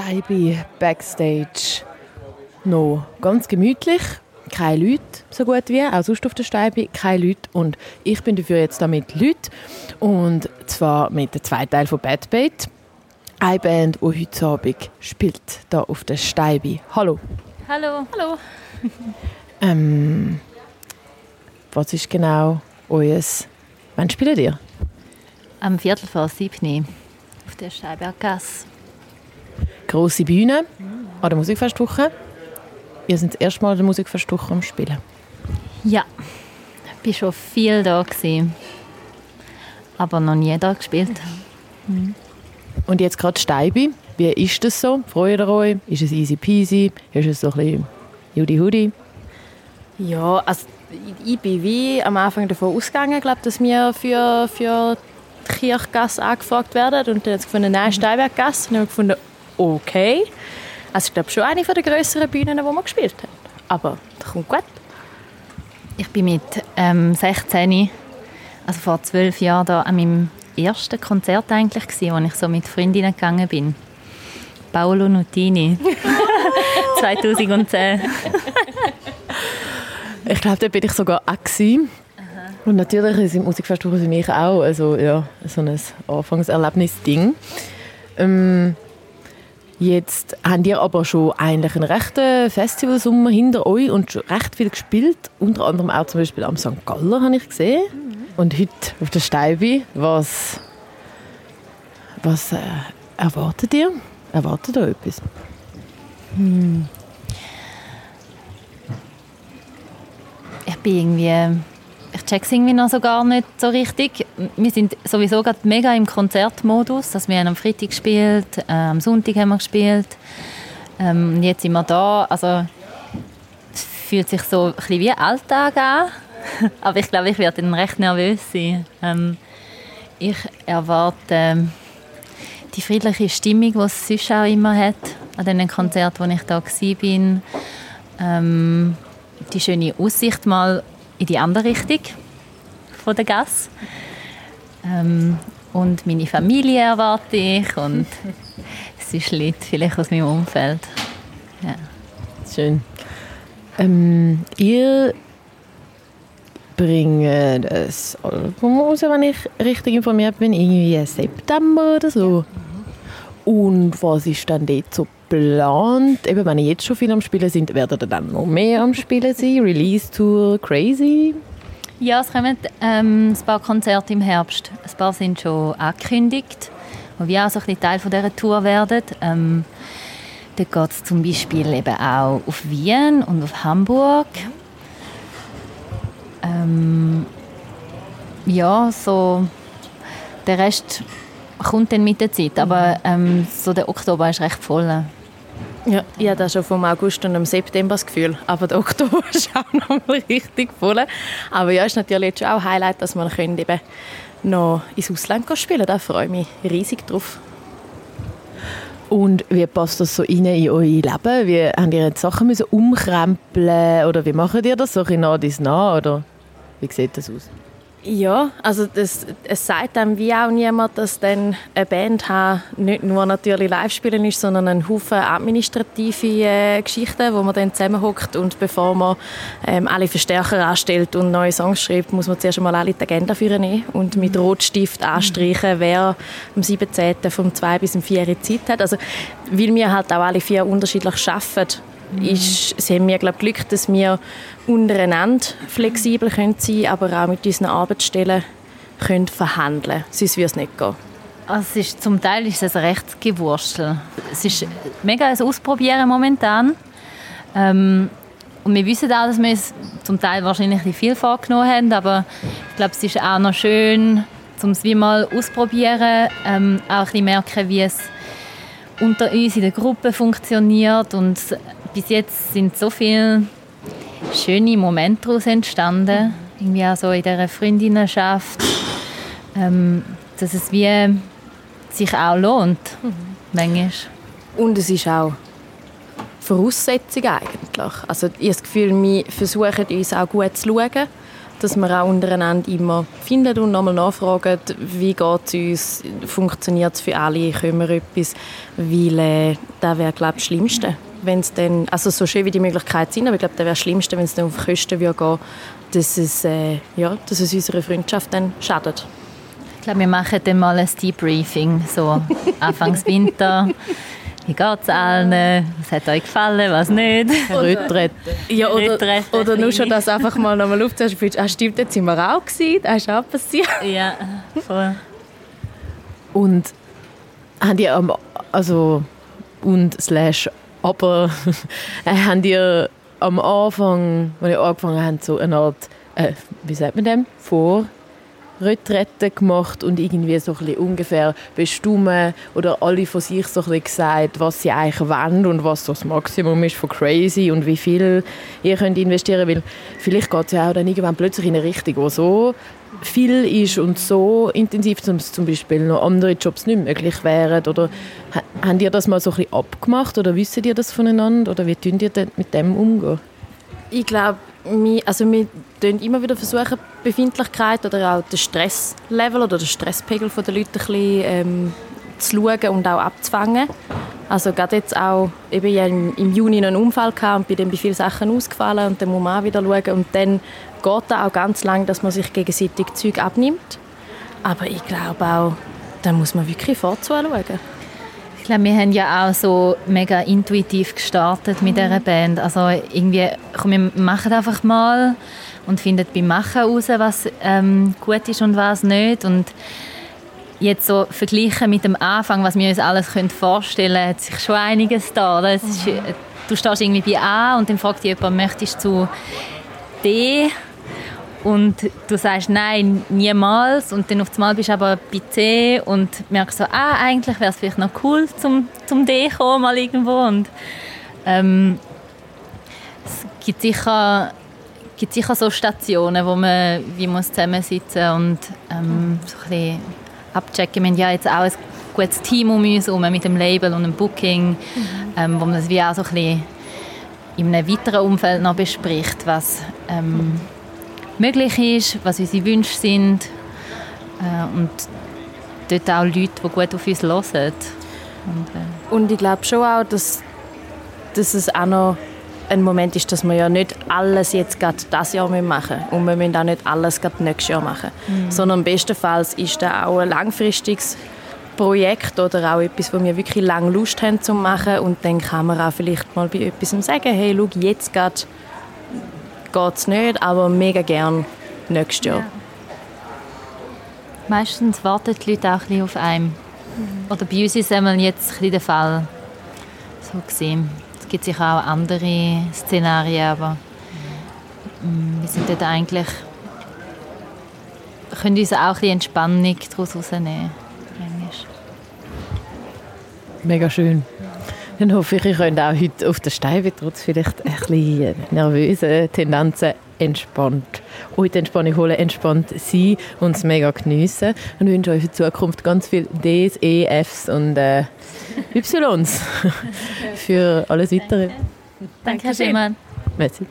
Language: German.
Steibi Backstage noch ganz gemütlich. Keine Leute, so gut wie, auch sonst auf der Steibi, keine Leute. Und ich bin dafür jetzt da mit Leuten. Und zwar mit dem zweiten Teil von Bad Bait. Eine Band, die heute Abend spielt, hier auf der Steibi. Hallo. Hallo. Hallo. Ähm, was ist genau euer... Wann spielt ihr? Am Viertel vor sieben auf der Steinberggasse. Grosse Bühne an der Musikfestwoche. Ihr seid das erste Mal an der Musikfestwoche am Spielen. Ja, ich war schon viel da, gewesen, aber noch nie da gespielt. Und jetzt gerade Steibi. Wie ist das so? Freut ihr euch? Ist es easy peasy? Ist es so ein bisschen Judy Hudi? Ja, also ich bin wie am Anfang davon ausgegangen, glaub, dass wir für, für die Kirchgasse angefragt werden. Und dann hat gefunden, nein, Steinberggasse. Und dann haben wir gefunden, okay. Also ich glaube schon eine der grösseren Bühnen, die wir gespielt haben. Aber das kommt gut. Ich bin mit ähm, 16, also vor zwölf Jahren, da an meinem ersten Konzert eigentlich gewesen, wo ich so mit Freundinnen gegangen bin. Paolo Nutini. 2010. Ich glaube, da bin ich sogar auch. gewesen. Und natürlich ist im Musikfestival für mich auch also, ja, so ein Anfangserlebnis-Ding. Ähm, jetzt habt ihr aber schon eigentlich einen rechten Festivalsommer hinter euch und schon recht viel gespielt. Unter anderem auch zum Beispiel am St. Galler habe ich gesehen. Und heute auf der Steibi. Was, was äh, erwartet ihr? Erwartet ihr etwas? Ich bin irgendwie... Ich check's irgendwie noch so gar nicht so richtig. Wir sind sowieso gerade mega im Konzertmodus. Also wir haben am Freitag gespielt, äh, am Sonntag haben wir gespielt. Ähm, jetzt sind wir da. Also es fühlt sich so ein bisschen wie Alltag an. Aber ich glaube, ich werde dann recht nervös sein. Ähm, ich erwarte ähm, die friedliche Stimmung, die es sonst auch immer hat, an den Konzerten, wo ich da war. Ähm, die schöne Aussicht mal in die andere Richtung von der Gasse. Ähm, und meine Familie erwarte ich und es ist Leute vielleicht aus meinem Umfeld. Ja. Schön. Ähm, ihr bringt ein Album raus, wenn ich richtig informiert bin, irgendwie im September oder so. Und was ist dann dort so geplant? Eben, wenn ihr jetzt schon viel am Spielen sind, werdet ihr dann noch mehr am Spielen sein? Release-Tour, crazy? Ja, es kommen ähm, ein paar Konzerte im Herbst. Ein paar sind schon angekündigt, die wir auch so ein bisschen Teil von dieser Tour werden. Ähm, da geht es zum Beispiel eben auch auf Wien und auf Hamburg. Ähm, ja, so der Rest kommt dann mit der Zeit, aber ähm, so der Oktober ist recht voll. Ja, ich habe das schon vom August und im September das Gefühl. Aber der Oktober ist auch noch mal richtig voll. Aber ja, ist natürlich jetzt schon auch ein Highlight, dass können eben noch ins Ausland spielen Da freue ich mich riesig drauf. Und wie passt das so rein in euer Leben? Wie, habt ihr jetzt Sachen müssen umkrempeln oder wie macht ihr das so ein bisschen dies nah oder wie sieht das aus? Ja, also das, es sagt einem wie auch niemand, dass dann eine Band haben, nicht nur natürlich live spielen ist, sondern ein Haufen administrative äh, Geschichten, wo man dann zusammenhockt und bevor man ähm, alle Verstärker anstellt und neue Songs schreibt, muss man zuerst einmal alle die Agenda nehmen und mit Rotstift anstreichen, wer am 17. vom 2 bis zum 4 Uhr Zeit hat. Also, weil wir halt auch alle vier unterschiedlich arbeiten, ist, haben wir glaub, Glück, dass wir untereinander flexibel können sein aber auch mit unseren Arbeitsstellen können verhandeln Sonst würde es nicht gehen. Also es ist, zum Teil ist es recht gewurstel. Es ist mega ein Ausprobieren momentan. Ähm, und wir wissen auch, dass wir es zum Teil wahrscheinlich viel vorgenommen haben, aber ich glaube, es ist auch noch schön, um es wie mal ausprobieren, ähm, auch ein bisschen merken, wie es unter uns in der Gruppe funktioniert und bis jetzt sind so viele schöne Momente daraus entstanden, irgendwie auch so in dieser Freundinnenschaft, ähm, dass es wie sich auch lohnt, mhm. manchmal. Und es ist auch Voraussetzung eigentlich. Also ich habe das Gefühl, wir versuchen uns auch gut zu schauen, dass wir auch untereinander immer finden und nochmal nachfragen, wie geht es uns, funktioniert es für alle, können wir etwas, weil äh, das wäre, glaube ich, das Schlimmste. Wenn's dann, also so schön wie die Möglichkeiten sind, aber ich glaube, das wäre das Schlimmste, wenn es dann auf Kosten würde gehen dass es, äh, ja, dass es unserer Freundschaft dann schadet. Ich glaube, wir machen dann mal ein Debriefing, so Anfangs Winter. Wie geht es allen? Was hat euch gefallen, was nicht? Rücktritt. Ja, oder, oder nur schon, dass einfach mal nochmal aufzuhören, ah, stimmt, jetzt sind wir auch gewesen, das ist auch passiert. Ja, voll. Und haben die also, und slash, aber, äh, haben die am Anfang, als ihr angefangen habt, so eine Art, äh, wie sagt man dem, vor Retrette gemacht und irgendwie so ein bisschen ungefähr bestimmen oder alle von sich so ein bisschen gesagt, was sie eigentlich wollen und was so das Maximum ist von crazy und wie viel ihr könnt investieren weil vielleicht geht es ja auch dann irgendwann plötzlich in eine Richtung, wo so viel ist und so intensiv, dass zum Beispiel noch andere Jobs nicht möglich wären oder habt ihr das mal so ein abgemacht oder wisst ihr das voneinander oder wie könnt ihr mit dem umgehen? Ich glaube, wir, also wir versuchen immer wieder versuchen, Befindlichkeit oder auch den Stresslevel oder den Stresspegel der Leute ein bisschen, ähm, zu schauen und auch abzufangen. Also gerade jetzt auch, ja im, im Juni einen Unfall gehabt und bin dann bei vielen Sachen ausgefallen und dann muss man auch wieder schauen und dann geht es auch ganz lang, dass man sich gegenseitig Zeug abnimmt. Aber ich glaube auch, da muss man wirklich vorzuschauen. Glaube, wir haben ja auch so mega intuitiv gestartet mit dieser Band. Also irgendwie, komm, wir machen einfach mal und finden beim Machen heraus, was ähm, gut ist und was nicht. Und jetzt so vergleichen mit dem Anfang, was wir uns alles vorstellen können, hat sich schon einiges da. Ist, du stehst irgendwie bei A und dann fragt dich jemand, möchtest du D? Und du sagst nein, niemals. Und dann auf einmal bist du aber bei C und merkst so, ah, eigentlich wäre es vielleicht noch cool zum, zum D kommen, mal irgendwo. Und ähm, es gibt sicher, gibt sicher so Stationen, wo man wie muss zusammensitzen und ähm, so ein bisschen abchecken. Wir haben ja jetzt auch ein gutes Team um uns herum mit dem Label und dem Booking, mhm. ähm, wo man das wie auch so ein bisschen in einem weiteren Umfeld noch bespricht, was ähm, möglich ist, was unsere Wünsche sind äh, und dort auch Leute, die gut auf uns hören. Und, äh. und ich glaube schon auch, dass, dass es auch noch ein Moment ist, dass wir ja nicht alles jetzt gerade das Jahr machen müssen und wir müssen auch nicht alles gerade nächstes Jahr machen, mhm. sondern bestenfalls ist da auch ein langfristiges Projekt oder auch etwas, wo wir wirklich lange Lust haben zu machen und dann kann man auch vielleicht mal bei etwas sagen, hey, schau, jetzt gerade geht es nicht, aber mega gern nächstes Jahr. Ja. Meistens warten die Leute auch ein bisschen auf einen. Mhm. Oder bei uns ist es jetzt ein der Fall. So gesehen. Es gibt sicher auch andere Szenarien, aber mm, wir sind dort eigentlich können uns auch ein bisschen Entspannung daraus herausnehmen. Mega schön. Dann hoffe ich, ihr könnt auch heute auf der Steibe trotz vielleicht ein bisschen nervösen Tendenzen entspannt euch die Entspannung holen, entspannt sein und es mega geniessen. Und wünsche euch die Zukunft ganz viel Ds, E, Fs und äh, Ys für alles Weitere. Danke, Danke Merci.